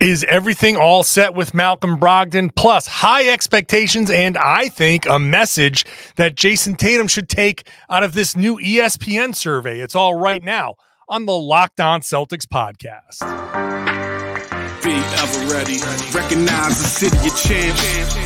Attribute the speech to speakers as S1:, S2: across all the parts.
S1: Is everything all set with Malcolm Brogdon? Plus, high expectations and I think a message that Jayson Tatum should take out of this new ESPN survey. It's all right now on the Locked On Celtics podcast.
S2: Be ever ready. Recognize the city of champs.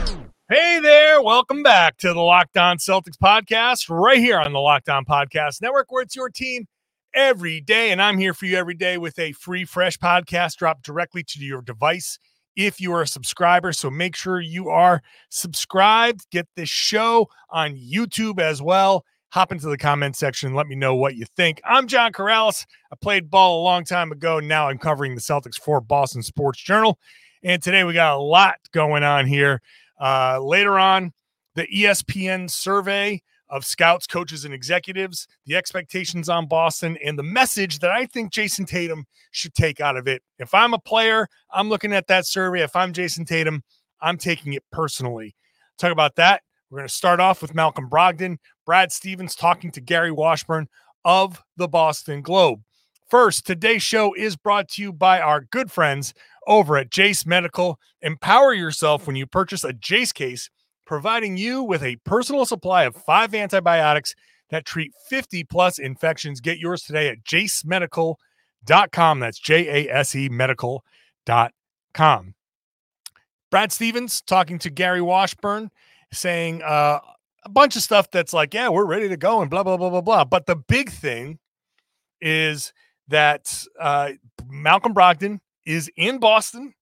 S1: Hey there, welcome back to the Locked On Celtics podcast, right here on the Locked On Podcast Network, where it's your team every day. And I'm here for you every day with a free, fresh podcast dropped directly to your device if you are a subscriber. So make sure you are subscribed. Get this show on YouTube as well. Hop into the comment section. Let me know what you think. I'm John Karalis. I played ball a long time ago. Now I'm covering the Celtics for Boston Sports Journal. And today we got a lot going on here. Uh, later on, the ESPN survey of scouts, coaches, and executives, the expectations on Boston, and the message that I think Jayson Tatum should take out of it. If I'm a player, I'm looking at that survey. If I'm Jayson Tatum, I'm taking it personally. Talk about that. We're going to start off with Malcolm Brogdon, Brad Stevens talking to Gary Washburn of the Boston Globe. First, today's show is brought to you by our good friends over at Jase Medical. Empower yourself when you purchase a Jase case, providing you with a personal supply of five antibiotics that treat 50 plus infections. Get yours today at jasemedical.com. That's J A S E medical.com. Brad Stevens talking to Gary Washburn, saying uh, a bunch of stuff that's like, yeah, we're ready to go and blah, blah, blah, blah, blah. But the big thing is that uh, Malcolm Brogdon is in Boston.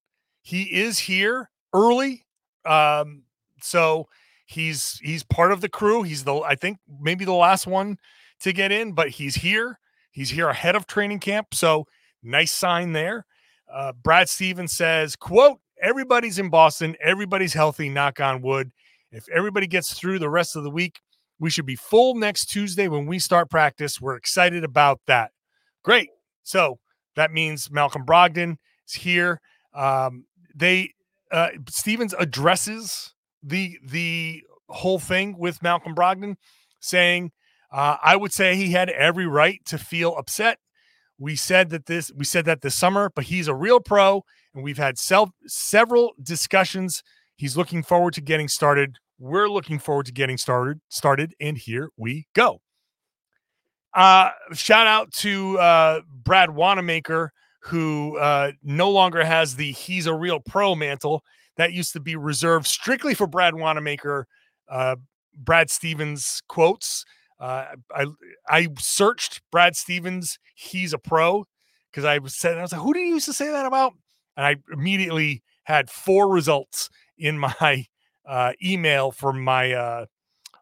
S1: He is here early. Um, so he's he's part of the crew. He's the I think maybe the last one to get in, but he's here. He's here ahead of training camp. So nice sign there. Uh, Brad Stevens says, quote, everybody's in Boston, everybody's healthy, knock on wood. If everybody gets through the rest of the week, we should be full next Tuesday when we start practice. We're excited about that. Great. So that means Malcolm Brogdon here. Um, they uh, Stevens addresses the the whole thing with Malcolm Brogdon, saying, uh, "I would say he had every right to feel upset. We said that this we said that this summer, but he's a real pro, and we've had self, several discussions. He's looking forward to getting started. We're looking forward to getting started. Started, and here we go." Uh, shout out to uh, Brad Wanamaker who uh, no longer has the he's a real pro mantle that used to be reserved strictly for Brad Wanamaker, uh, Brad Stevens quotes. Uh, I I searched Brad Stevens, he's a pro, because I was saying I was like, who did he used to say that about? And I immediately had four results in my uh, email from my uh,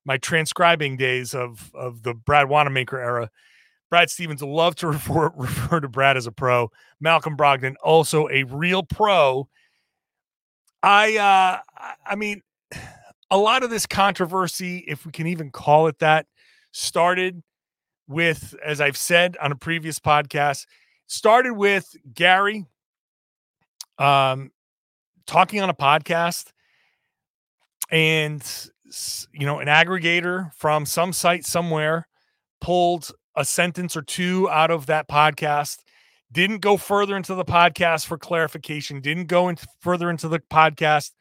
S1: my transcribing days of of the Brad Wanamaker era. Brad Stevens love to refer, refer to Brad as a pro. Malcolm Brogdon also a real pro. I uh I mean a lot of this controversy, if we can even call it that, started with, as I've said on a previous podcast, started with Gary um talking on a podcast and you know an aggregator from some site somewhere pulled a sentence or two out of that podcast. Didn't go further into the podcast for clarification. Didn't go into further into the podcast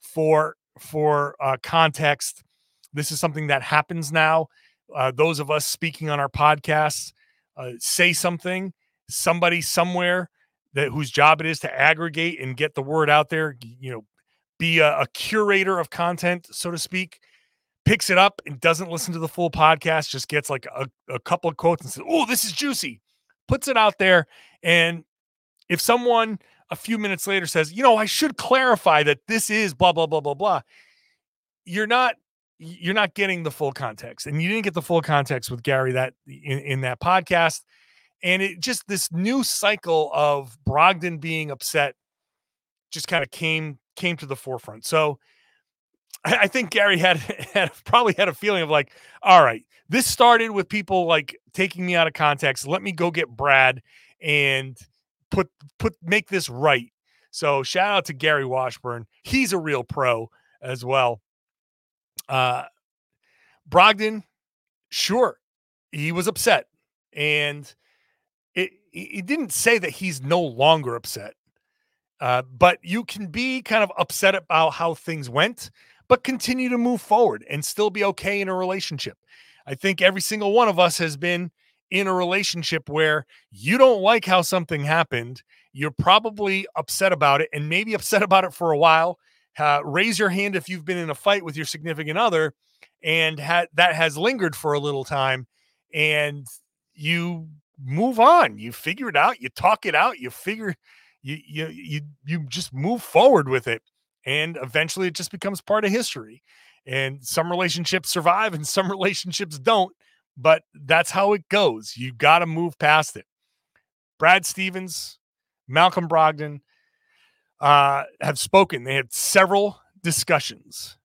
S1: for for uh, context. This is something that happens now. Uh, those of us speaking on our podcasts uh, say something somebody somewhere that whose job it is to aggregate and get the word out there you know be a, a curator of content so to speak picks it up and doesn't listen to the full podcast, just gets like a, a couple of quotes and says, Oh, this is juicy, puts it out there. And if someone a few minutes later says, You know, I should clarify that this is blah, blah, blah, blah, blah, you're not. You're not getting the full context, and you didn't get the full context with Gary that in, in that podcast, and it just this new cycle of Brogdon being upset just kind of came came to the forefront. So I, think Gary had, had probably had a feeling of like, all right, this started with people like taking me out of context. Let me go get Brad and put put make this right. So shout out to Gary Washburn. He's a real pro as well. Uh Brogdon, sure, he was upset. And it he didn't say that he's no longer upset. Uh, but you can be kind of upset about how things went, but continue to move forward and still be okay in a relationship. I think every single one of us has been in a relationship where you don't like how something happened. You're probably upset about it and maybe upset about it for a while. Uh, raise your hand if you've been in a fight with your significant other and ha- that has lingered for a little time and you move on. You figure it out, you talk it out, you figure you you you you just move forward with it and eventually it just becomes part of history. And some relationships survive and some relationships don't, but that's how it goes. You got to move past it. Brad Stevens, Malcolm Brogdon uh, have spoken. They had several discussions.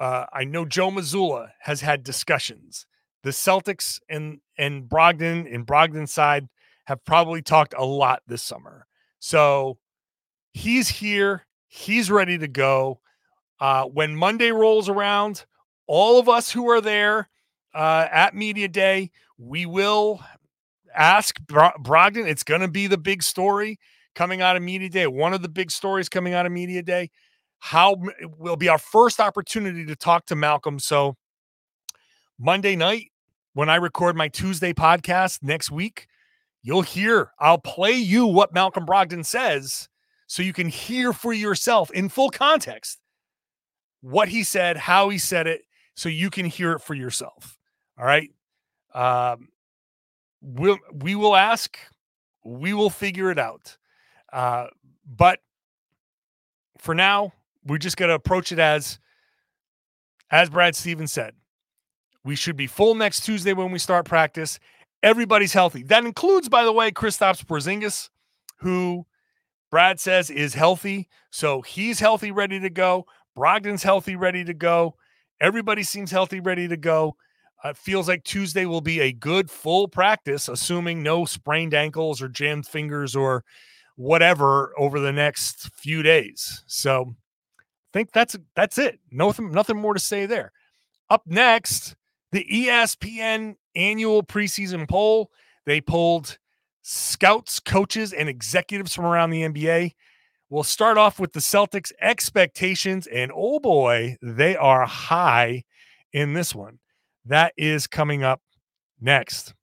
S1: Uh, I know Joe Mazzulla has had discussions. The Celtics and and Brogdon and Brogdon's side have probably talked a lot this summer. So he's here. He's ready to go. Uh, when Monday rolls around, all of us who are there uh, at Media Day, we will ask Bro- Brogdon. It's going to be the big story coming out of Media Day. One of the big stories coming out of Media Day. How will be our first opportunity to talk to Malcolm. So Monday night, when I record my Tuesday podcast next week, you'll hear, I'll play you what Malcolm Brogdon says so you can hear for yourself in full context what he said, how he said it, so you can hear it for yourself. All right. Um, we'll, we will ask, we will figure it out. Uh, but for now, we're just got to approach it as, as Brad Stevens said, we should be full next Tuesday when we start practice. Everybody's healthy. That includes, by the way, Kristaps Porzingis, who Brad says is healthy. So he's healthy, ready to go. Brogdon's healthy, ready to go. Everybody seems healthy, ready to go. Uh, feels like Tuesday will be a good full practice, assuming no sprained ankles or jammed fingers or whatever over the next few days. So I think that's that's it. Nothing, nothing more to say there. Up next, the ESPN annual preseason poll. They polled scouts, coaches, and executives from around the NBA. We'll start off with the Celtics expectations, and oh boy, they are high in this one. That is coming up next.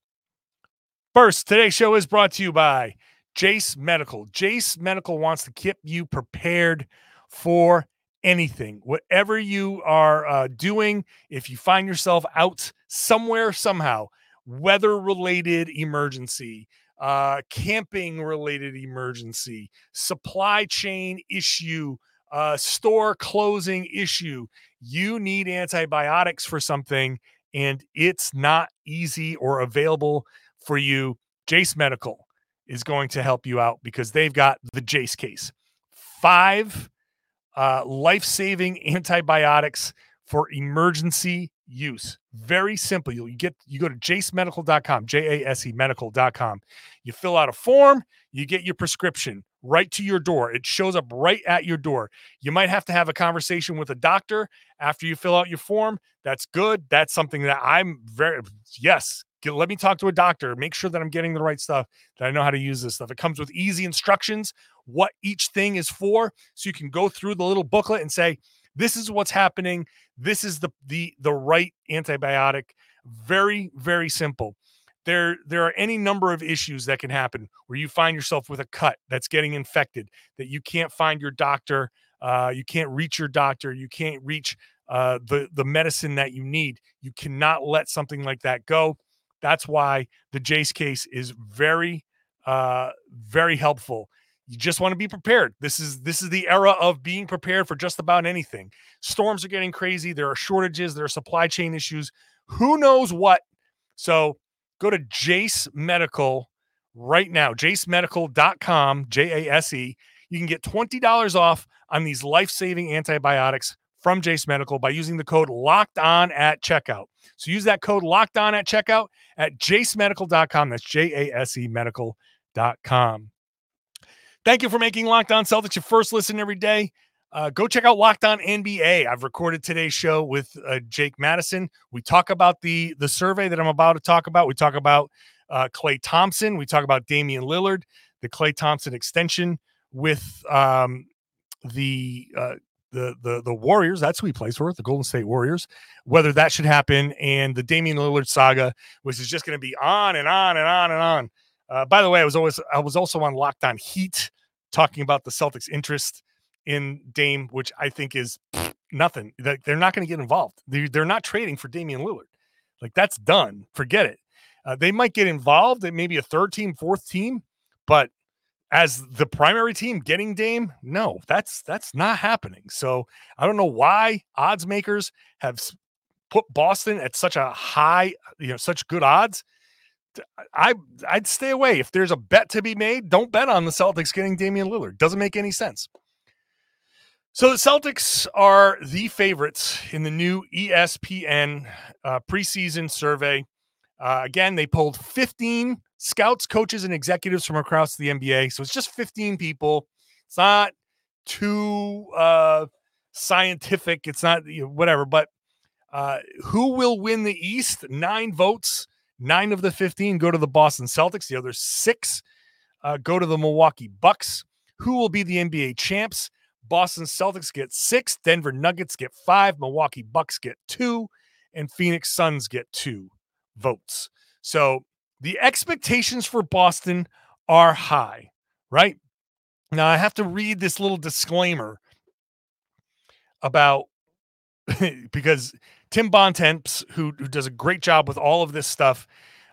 S1: First, today's show is brought to you by Jase Medical. Jase Medical wants to keep you prepared for anything, whatever you are uh, doing. If you find yourself out somewhere, somehow, weather related emergency, uh, camping related emergency, supply chain issue, uh, store closing issue, you need antibiotics for something and it's not easy or available for you. Jase Medical is going to help you out because they've got the Jase case. Five uh, life saving antibiotics for emergency use. Very simple. You get you go to jasemedical.com, J A S E medical.com. You fill out a form, you get your prescription right to your door. It shows up right at your door. You might have to have a conversation with a doctor after you fill out your form. That's good. That's something that I'm very yes, let me talk to a doctor, make sure that I'm getting the right stuff, that I know how to use this stuff. It comes with easy instructions what each thing is for so you can go through the little booklet and say this is what's happening this is the the the right antibiotic. Very very simple. There there are any number of issues that can happen where you find yourself with a cut that's getting infected that you can't find your doctor. Uh, you can't reach your doctor. You can't reach uh, the the medicine that you need. You cannot let something like that go. That's why the Jase case is very uh, very helpful you just want to be prepared. This is this is the era of being prepared for just about anything. Storms are getting crazy. There are shortages. There are supply chain issues. Who knows what? So go to Jase Medical right now, jasemedical.com, J A S E. you can get $20 off on these life saving antibiotics from Jase Medical by using the code locked on at checkout. So use that code locked on at checkout at jasemedical.com. That's J A S E medical.com. Thank you for making Locked On Celtics your first listen every day. Uh, go check out Locked On NBA. I've recorded today's show with uh, Jake Madison. We talk about the the survey that I'm about to talk about. We talk about uh, Klay Thompson. We talk about Damian Lillard, the Klay Thompson extension with um, the uh, the the the Warriors. That's who he plays for, the Golden State Warriors. Whether that should happen, and the Damian Lillard saga, which is just going to be on and on and on and on. Uh, by the way, I was always I was also on Locked On Heat, talking about the Celtics' interest in Dame, which I think is nothing. That They're not going to get involved. They're not trading for Damian Lillard. Like that's done. Forget it. Uh, they might get involved at maybe a third team, fourth team, but as the primary team getting Dame, no, that's that's not happening. So I don't know why odds makers have put Boston at such a high, you know, such good odds. I I'd stay away. If there's a bet to be made, don't bet on the Celtics getting Damian Lillard. Doesn't make any sense. So the Celtics are the favorites in the new ESPN uh, preseason survey. Uh, again, they polled 15 scouts, coaches, and executives from across the NBA. So it's just 15 people. It's not too uh, scientific. It's not you know, whatever. But uh, who will win the East? Nine votes. Nine of the 15 go to the Boston Celtics. The other six uh, go to the Milwaukee Bucks. Who will be the NBA champs? Boston Celtics get six. Denver Nuggets get five. Milwaukee Bucks get two. And Phoenix Suns get two votes. So the expectations for Boston are high, right? Now I have to read this little disclaimer about because Tim Bontemps, who, who does a great job with all of this stuff,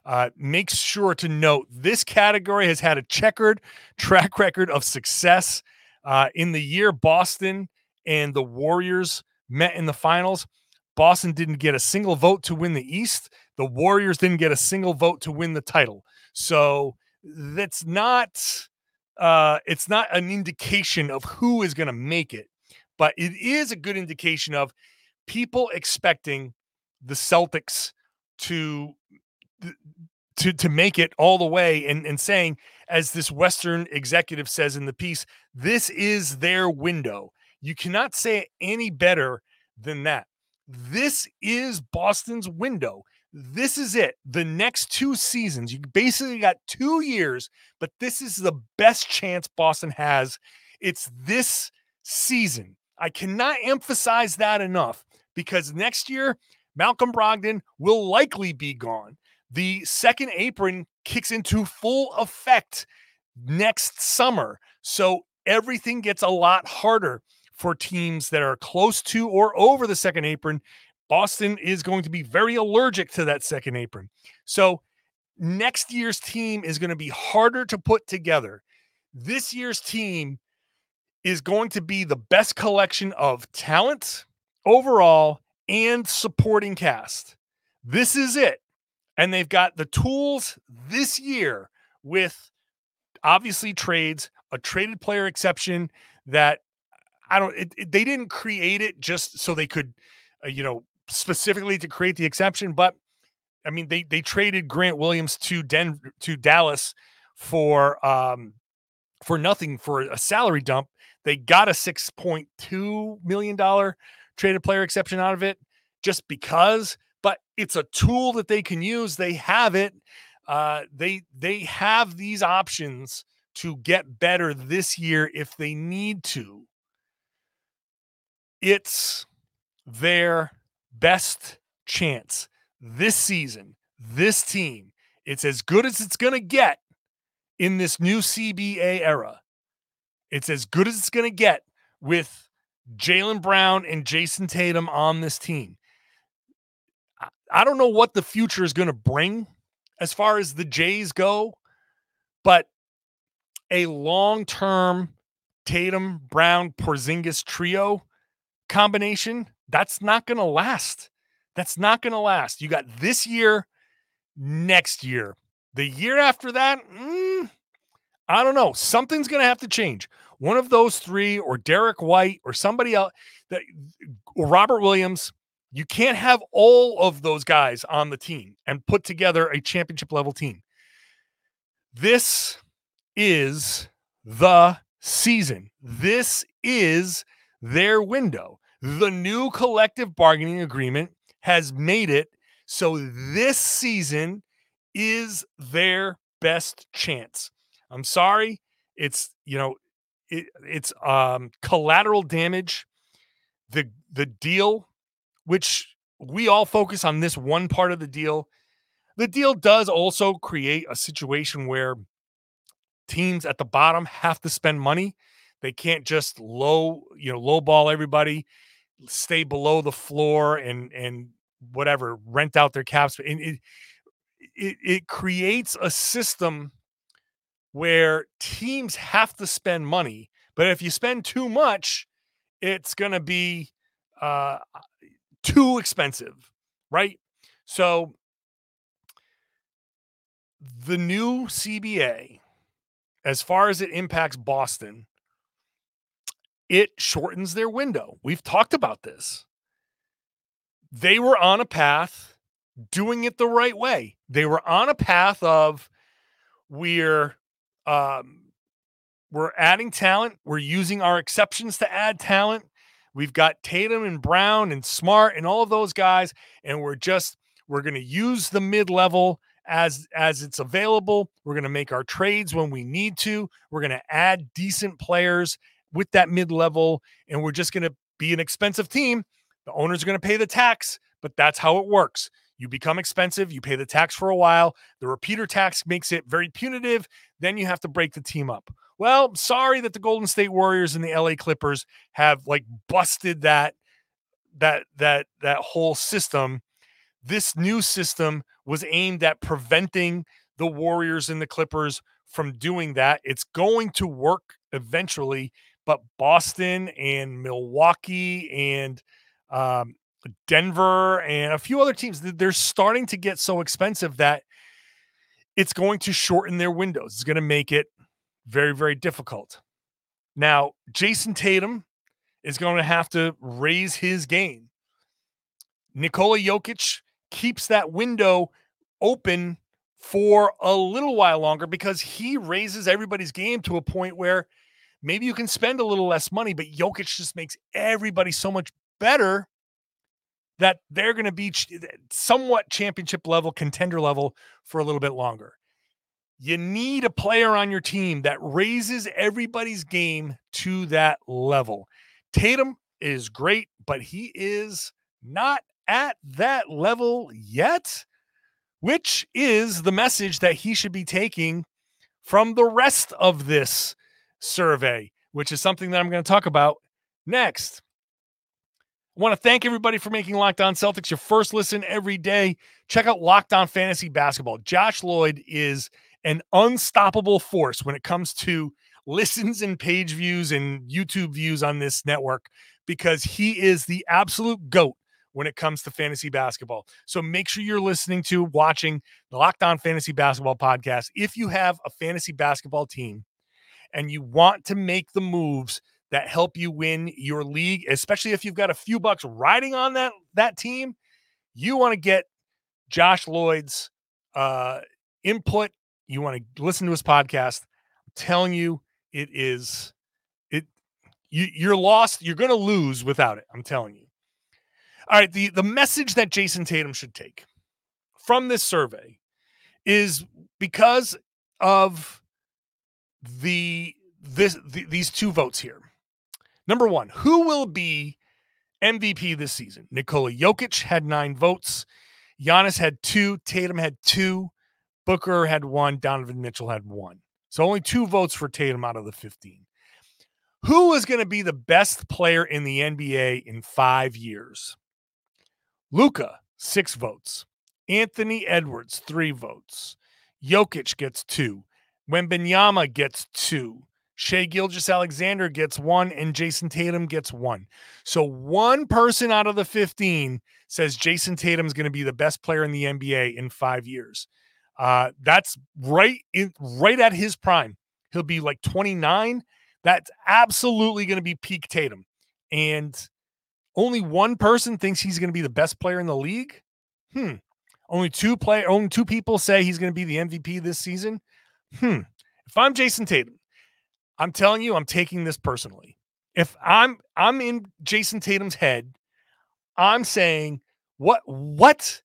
S1: uh, makes sure to note this category has had a checkered track record of success. Uh, in the year Boston and the Warriors met in the finals, Boston didn't get a single vote to win the East. The Warriors didn't get a single vote to win the title. So that's not uh it's not an indication of who is going to make it, but it is a good indication of people expecting the Celtics to to to make it all the way and and saying as this western executive says in the piece this is their window you cannot say it any better than that this is Boston's window. This is it. The next two seasons, you basically got two years, but this is the best chance Boston has. It's this season. I cannot emphasize that enough because next year, Malcolm Brogdon will likely be gone. The second apron kicks into full effect next summer. So everything gets a lot harder for teams that are close to or over the second apron. Boston is going to be very allergic to that second apron. So next year's team is going to be harder to put together. This year's team is going to be the best collection of talent overall and supporting cast. This is it. And they've got the tools this year with obviously trades, a traded player exception that I don't. It, it, they didn't create it just so they could, uh, you know, specifically to create the exception. But I mean, they they traded Grant Williams to Denver to Dallas for um for nothing for a salary dump. They got a six point two million dollar a player exception out of it just because. But it's a tool that they can use. They have it. Uh, they they have these options to get better this year if they need to it's their best chance this season, this team. It's as good as it's going to get in this new CBA era. It's as good as it's going to get with Jaylen Brown and Jayson Tatum on this team. I don't know what the future is going to bring as far as the Jays go, but a long term Tatum, Brown, Porzingis trio combination, that's not going to last. That's not going to last. You got this year, next year. The year after that, mm, I don't know. Something's going to have to change. One of those three, or Derrick White, or somebody else, that or Robert Williams. You can't have all of those guys on the team and put together a championship level team. This is the season. This is their window. The new collective bargaining agreement has made it so this season is their best chance. I'm sorry. It's, you know, it, it's um collateral damage. The the deal which we all focus on this one part of the deal. The deal does also create a situation where teams at the bottom have to spend money. They can't just low, you know, low ball everybody, stay below the floor and and whatever, rent out their caps. And it it, it creates a system where teams have to spend money, but if you spend too much, it's going to be uh, too expensive, right? So the new CBA as far as it impacts Boston, it shortens their window. We've talked about this. They were on a path doing it the right way. They were on a path of we're um we're adding talent, we're using our exceptions to add talent. We've got Tatum and Brown and Smart and all of those guys and we're just we're going to use the mid-level as as it's available. We're going to make our trades when we need to. We're going to add decent players with that mid level, and we're just going to be an expensive team. The owners are going to pay the tax, but that's how it works. You become expensive, you pay the tax for a while. The repeater tax makes it very punitive. Then you have to break the team up. Well, sorry that the Golden State Warriors and the LA Clippers have like busted that that that that whole system. This new system was aimed at preventing the Warriors and the Clippers from doing that. It's going to work eventually, but Boston and Milwaukee and um, Denver and a few other teams, they're starting to get so expensive that it's going to shorten their windows. It's going to make it very, very difficult. Now, Jayson Tatum is going to have to raise his game. Nikola Jokic keeps that window open for a little while longer because he raises everybody's game to a point where maybe you can spend a little less money, but Jokic just makes everybody so much better that they're going to be somewhat championship level, contender level for a little bit longer. You need a player on your team that raises everybody's game to that level. Tatum is great, but he is not at that level yet which is the message that he should be taking from the rest of this survey, which is something that I'm going to talk about next. I want to thank everybody for making Locked On Celtics your first listen every day. Check out Locked On Fantasy Basketball. Josh Lloyd is an unstoppable force when it comes to listens and page views and YouTube views on this network because he is the absolute GOAT when it comes to fantasy basketball. So make sure you're listening to, watching the Locked On Fantasy Basketball podcast. If you have a fantasy basketball team and you want to make the moves that help you win your league, especially if you've got a few bucks riding on that that team, you want to get Josh Lloyd's uh, input. You want to listen to his podcast. I'm telling you, it is it. You, you're lost. You're going to lose without it. I'm telling you. All right, the the message that Jayson Tatum should take from this survey is because of the this the, these two votes here. Number 1, who will be MVP this season? Nikola Jokic had 9 votes. Giannis had 2, Tatum had 2, Booker had 1, Donovan Mitchell had 1. So only 2 votes for Tatum out of the 15. Who is going to be the best player in the NBA in 5 years? Luka, six votes. Anthony Edwards, three votes. Jokic gets two. Wembanyama gets two. Shai Gilgeous-Alexander gets one, and Jayson Tatum gets one. So one person out of the 15 says Jayson Tatum is going to be the best player in the NBA in five years. Uh, that's right in right at his prime. He'll be like 29. That's absolutely going to be peak Tatum. And only one person thinks he's going to be the best player in the league. Hmm. Only two play only two people say he's going to be the MVP this season. Hmm. If I'm Jayson Tatum, I'm telling you, I'm taking this personally. If I'm I'm in Jayson Tatum's head, I'm saying, what what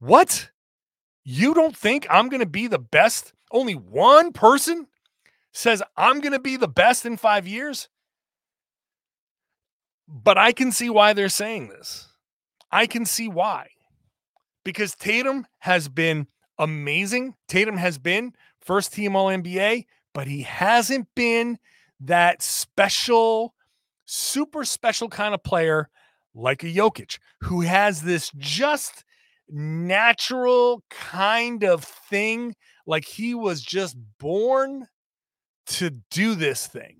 S1: what? You don't think I'm going to be the best? Only one person says I'm going to be the best in 5 years? But I can see why they're saying this. I can see why. Because Tatum has been amazing. Tatum has been first team All NBA, but he hasn't been that special, super special kind of player like a Jokic who has this just natural kind of thing. Like he was just born to do this thing.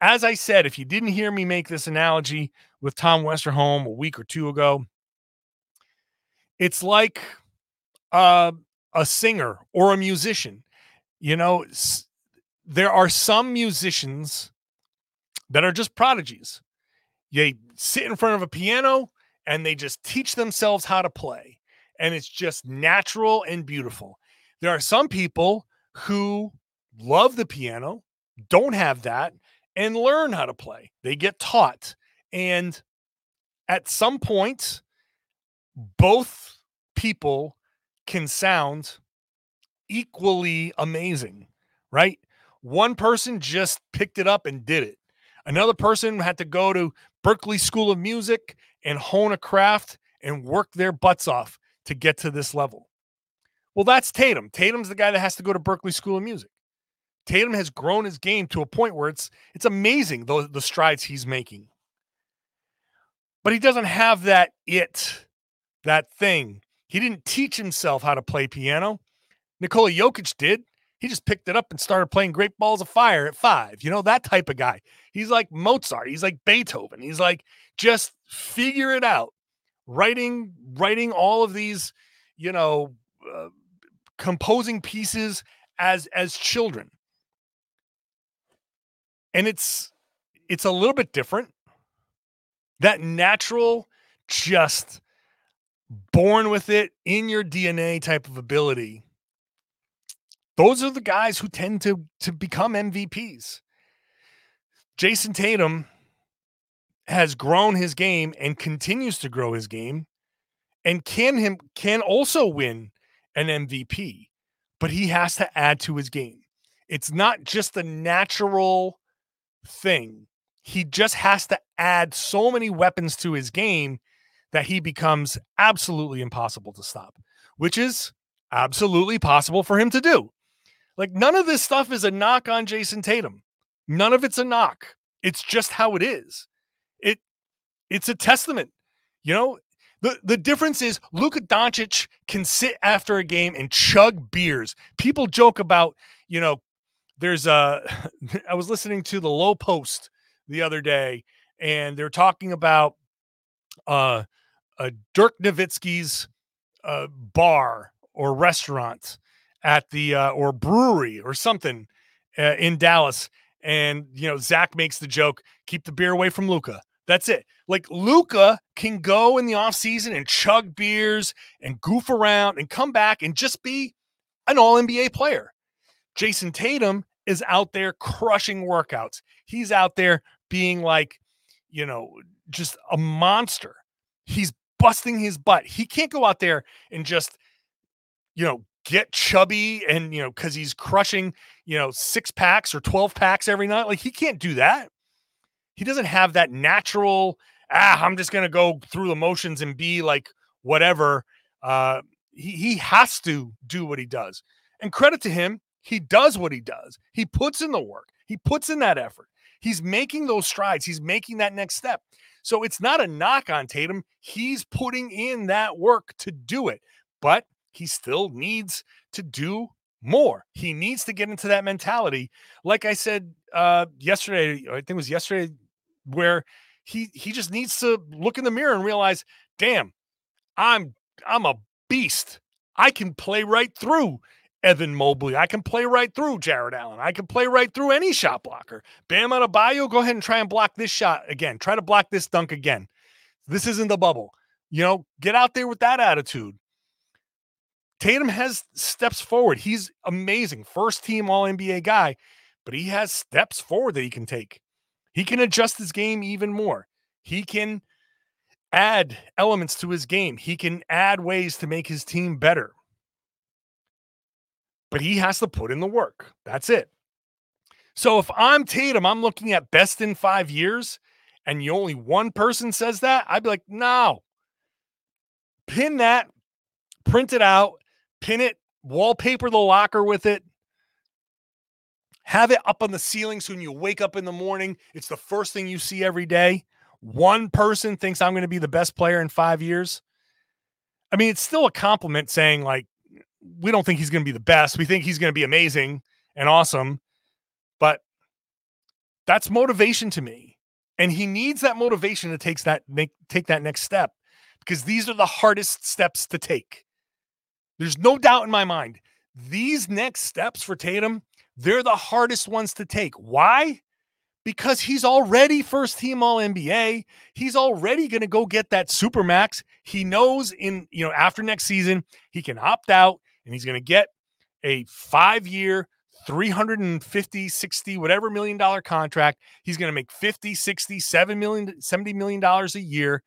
S1: As I said, if you didn't hear me make this analogy with Tom Westerholm a week or two ago, it's like uh, a singer or a musician. You know, there are some musicians that are just prodigies. They sit in front of a piano and they just teach themselves how to play. And it's just natural and beautiful. There are some people who love the piano, don't have that, and learn how to play. They get taught. And at some point, both people can sound equally amazing, right? One person just picked it up and did it. Another person had to go to Berklee School of Music and hone a craft and work their butts off to get to this level. Well, that's Tatum. Tatum's the guy that has to go to Berklee School of Music. Tatum has grown his game to a point where it's it's amazing the, the strides he's making. But he doesn't have that it, that thing. He didn't teach himself how to play piano. Nikola Jokic did. He just picked it up and started playing Great Balls of Fire at five. You know, that type of guy. He's like Mozart. He's like Beethoven. He's like, just figure it out. Writing, writing all of these, you know, uh, composing pieces as as children. And it's it's a little bit different. That natural, just born with it in your DNA type of ability those are the guys who tend to to become MVPs. Jayson Tatum has grown his game and continues to grow his game and can him can also win an MVP, but he has to add to his game. It's not just a natural thing. He just has to add so many weapons to his game that he becomes absolutely impossible to stop, which is absolutely possible for him to do. Like none of this stuff is a knock on Jayson Tatum. None of it's a knock. It's just how it is. It it's a testament. You know, the, the difference is Luka Doncic can sit after a game and chug beers. People joke about, you know, there's a I was listening to the low post the other day, and they're talking about uh a Dirk Nowitzki's uh, bar or restaurant at the uh, or brewery or something uh, in Dallas. And you know, Zach makes the joke, keep the beer away from Luka. That's it. Like Luka can go in the off season and chug beers and goof around and come back and just be an all NBA player. Jayson Tatum is out there crushing workouts. He's out there being like, you know, just a monster. He's busting his butt. He can't go out there and just, you know, get chubby and you know because he's crushing you know six packs or 12 packs every night like he can't do that. He doesn't have that natural ah i'm just gonna go through the motions and be like whatever uh he, he has to do what he does. And credit to him he does what he does. He puts in the work. He puts in that effort. He's making those strides. He's making that next step. So it's not a knock on tatum. He's putting in that work to do it. But he still needs to do more. He needs to get into that mentality. Like I said uh, yesterday, I think it was yesterday, where he he just needs to look in the mirror and realize, damn, I'm I'm a beast. I can play right through Evan Mobley. I can play right through Jarrett Allen. I can play right through any shot blocker. Bam Adebayo, go ahead and try and block this shot again. Try to block this dunk again. This isn't the bubble. You know, get out there with that attitude. Tatum has steps forward. He's amazing. First team All NBA guy, but he has steps forward that he can take. He can adjust his game even more. He can add elements to his game. He can add ways to make his team better. But he has to put in the work. That's it. So if I'm Tatum, I'm looking at best in five years, and you only one person says that, I'd be like, no. Pin that, print it out, pin it, wallpaper the locker with it. Have it up on the ceiling so when you wake up in the morning, it's the first thing you see every day. One person thinks I'm going to be the best player in five years. I mean, it's still a compliment saying, like, we don't think he's going to be the best. We think he's going to be amazing and awesome. But that's motivation to me. And he needs that motivation to take that make, take that next step because these are the hardest steps to take. There's no doubt in my mind. These next steps for Tatum, they're the hardest ones to take. Why? Because he's already first team all NBA. He's already going to go get that super max. He knows in, you know, after next season, he can opt out and he's going to get a 5-year 350 60 whatever million dollar contract he's going to make 50 60 7 million 70 million dollars a year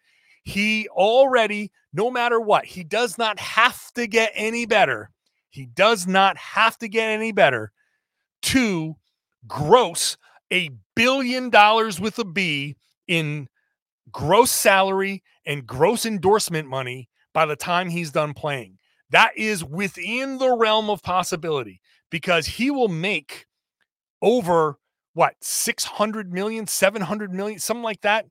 S1: he already, no matter what, he does not have to get any better. He does not have to get any better to gross a billion dollars with a B in gross salary and gross endorsement money by the time he's done playing. That is within the realm of possibility because he will make over what 600 million, 700 million, something like that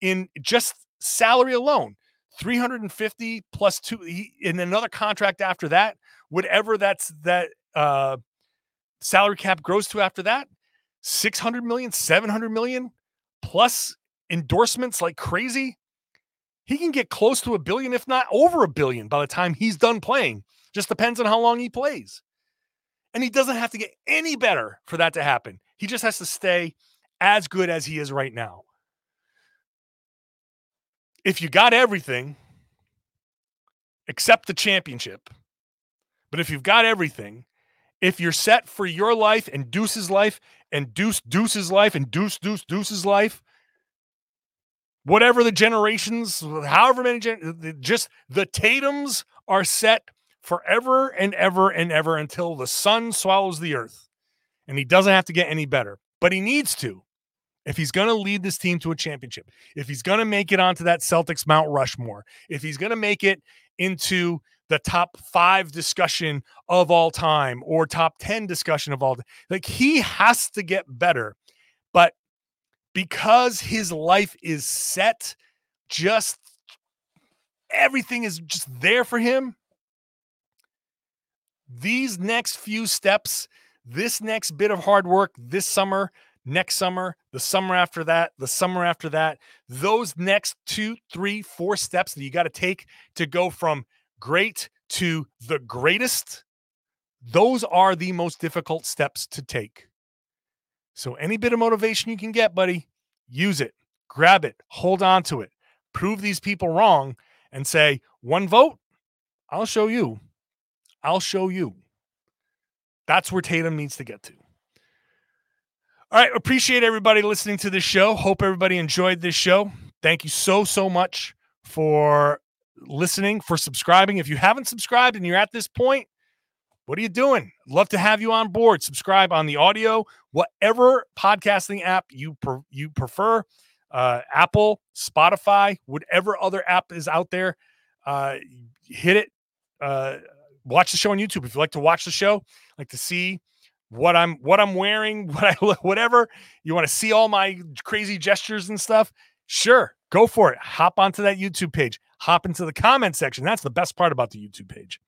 S1: in just salary alone 350 plus two he, in another contract after that whatever that's that uh salary cap grows to after that 600 million 700 million plus endorsements like crazy he can get close to a billion if not over a billion by the time he's done playing. Just depends on how long he plays. And he doesn't have to get any better for that to happen. He just has to stay as good as he is right now if you got everything except the championship, but if you've got everything, if you're set for your life and Deuce's life and Deuce Deuce's life and Deuce Deuce Deuce's life, whatever the generations, however many, gen- just the Tatums are set forever and ever and ever until the sun swallows the earth. And he doesn't have to get any better, but he needs to if he's going to lead this team to a championship, if he's going to make it onto that Celtics Mount Rushmore, if he's going to make it into the top five discussion of all time or top 10 discussion of all, like he has to get better. But because his life is set, just everything is just there for him. These next few steps, this next bit of hard work this summer, next summer, the summer after that, the summer after that. Those next two, three, four steps that you got to take to go from great to the greatest, those are the most difficult steps to take. So, any bit of motivation you can get, buddy, use it, grab it, hold on to it, prove these people wrong, and say, one vote, I'll show you. I'll show you. That's where Tatum needs to get to. All right. Appreciate everybody listening to this show. Hope everybody enjoyed this show. Thank you so, so much for listening, for subscribing. If you haven't subscribed and you're at this point, what are you doing? Love to have you on board. Subscribe on the audio, whatever podcasting app you you prefer, uh, Apple, Spotify, whatever other app is out there. Uh, hit it. Uh, watch the show on YouTube if you like to watch the show, like to see what I'm what I'm wearing, what I whatever you want to see all my crazy gestures and stuff. Sure, go for it. Hop onto that YouTube page. Hop into the comment section. That's the best part about the YouTube page.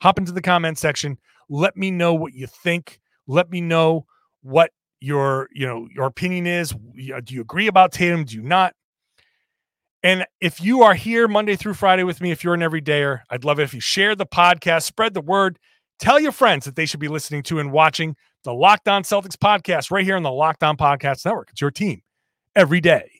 S1: Hop into the comment section. Let me know what you think. Let me know what your you know your opinion is. Do you agree about Tatum? Do you not? And if you are here Monday through Friday with me, if you're an everydayer, I'd love it if you share the podcast, spread the word, Tell your friends that they should be listening to and watching the Locked On Celtics podcast right here on the Locked On Podcast Network. It's your team every day.